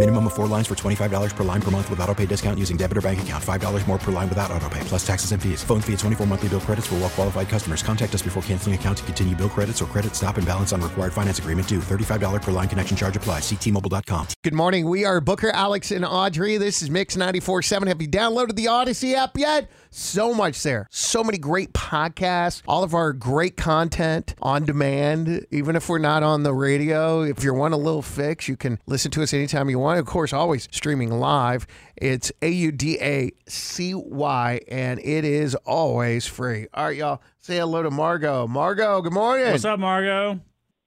Minimum of four lines for $25 per line per month with auto pay discount using debit or bank account. $5 more per line without auto pay, plus taxes and fees. Phone fee at 24 monthly bill credits for well qualified customers. Contact us before canceling account to continue bill credits or credit stop and balance on required finance agreement due. $35 per line connection charge applies. Ctmobile.com. Good morning. We are Booker, Alex, and Audrey. This is Mix 94.7. Have you downloaded the Audacy app yet? So much there. So many great podcasts. All of our great content on demand. Even if we're not on the radio, if you want a little fix, you can listen to us anytime you want. Of course, always streaming live. It's A U D A C Y, and it is always free. All right, y'all. Say hello to Margot. Margot, good morning. What's up, Margot?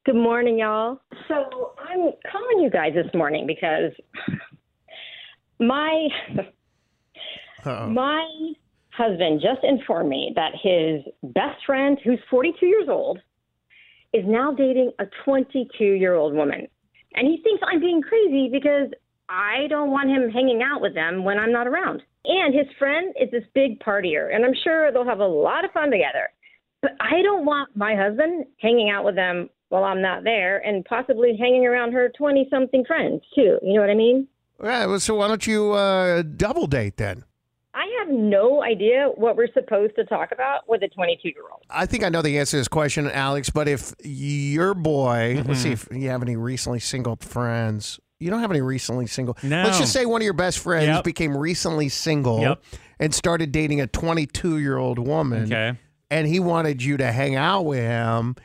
Good morning, y'all. So I'm calling you guys this morning because my Uh-oh. my husband just informed me that his best friend, who's 42 years old, is now dating a 22 year old woman, and he thinks I'm being crazy because I don't want him hanging out with them when I'm not around. And his friend is this big partier, and I'm sure they'll have a lot of fun together. But I don't want my husband hanging out with them while I'm not there and possibly hanging around her 20 something friends, too. You know what I mean? Yeah, well, so why don't you uh, double date then? I have no idea what we're supposed to talk about with a 22 year old. I think I know the answer to this question, Alex. But if your boy, let's see Mm-hmm. if you have any recently single friends. You don't have any recently single. No. Let's just say one of your best friends Yep. became recently single Yep. and started dating a 22 year old woman, Okay. and he wanted you to hang out with him.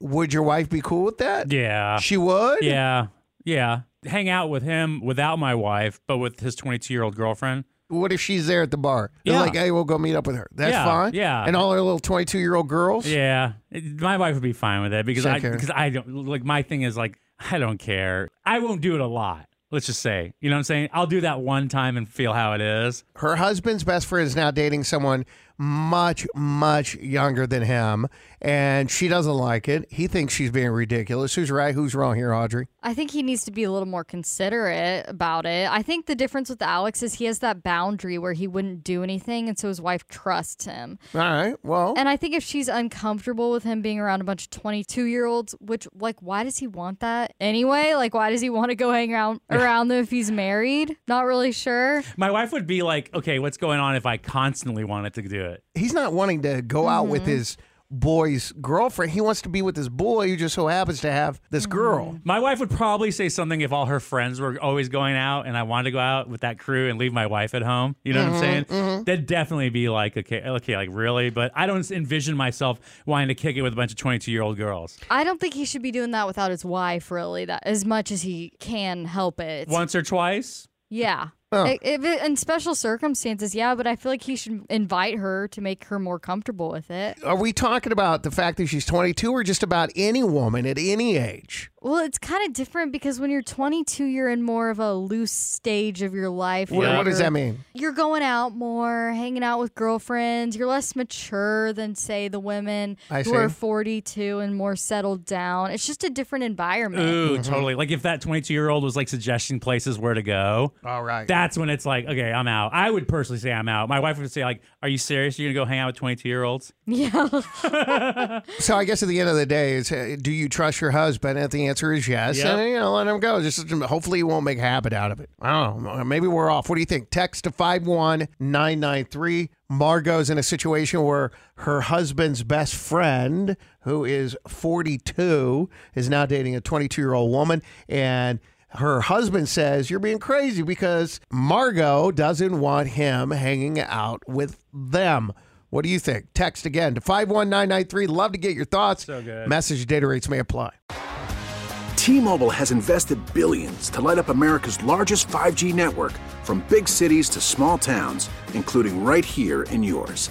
Would your wife be cool with that? Yeah. She would. Yeah. Yeah. Hang out with him without my wife, but with his 22 year old girlfriend. What if she's there at the bar? They're Yeah. like, hey, we'll go meet up with her. That's Yeah, fine. yeah. And all her little 22 year old girls. Yeah. My wife would be fine with that because I okay. because I don't like my thing is like I don't care. I won't do it a lot. Let's just say. You know what I'm saying? I'll do that one time and feel how it is. her husband's best friend is now dating someone much, much younger than him, and she doesn't like it. He thinks she's being ridiculous. Who's right? Who's wrong here, Audrey? I think he needs to be a little more considerate about it. I think the difference with Alex is he has that boundary where he wouldn't do anything, and so his wife trusts him. All right. Well, And I think if she's uncomfortable with him being around a bunch of 22 year olds, which, like, why does he want that anyway? Like, why does he want to go hang around, around them if he's married? Not really sure. My wife would be like, okay, what's going on if I constantly wanted to do it? he's not wanting to go out with mm-hmm. his boy's girlfriend. He wants to be with this boy who just so happens to have this mm-hmm. girl. My wife would probably say something if all her friends were always going out and I wanted to go out with that crew and leave my wife at home. You know what I'm mm-hmm. saying? That'd definitely be like, okay, okay, like really? But I don't envision myself wanting to kick it with a bunch of 22 year old girls. I don't think he should be doing that without his wife, really, that as much as he can help it. Once or twice? Yeah. Oh. If it, in special circumstances, yeah, but I feel like he should invite her to make her more comfortable with it. Are we talking about the fact that she's 22 or just about any woman at any age? Well, it's kind of different because when you're 22, you're in more of a loose stage of your life. What, what does that mean? You're going out more, hanging out with girlfriends. You're less mature than, say, the women I who are 42 and more settled down. It's just a different environment. Ooh, mm-hmm. totally. Like if that 22 year old was like suggesting places where to go, All right. That's when it's like, okay, I'm out. I would personally say I'm out. My wife would say, like, are you serious? You're going to go hang out with 22 year olds? Yeah. So I guess at the end of the day, it's uh, do you trust your husband? And the answer is yes. Yep. And you know, let him go. Just hopefully he won't make a habit out of it. I don't know. Maybe we're off. What do you think? Text to five one nine nine three. Margot's in a situation where her husband's best friend, who is forty two, is now dating a twenty two year old woman, and her husband says you're being crazy because Margot doesn't want him hanging out with them. What do you think? Text again to 51993. Love to get your thoughts. So good. Message data rates may apply. T-Mobile has invested billions to light up America's largest 5G network from big cities to small towns, including right here in yours.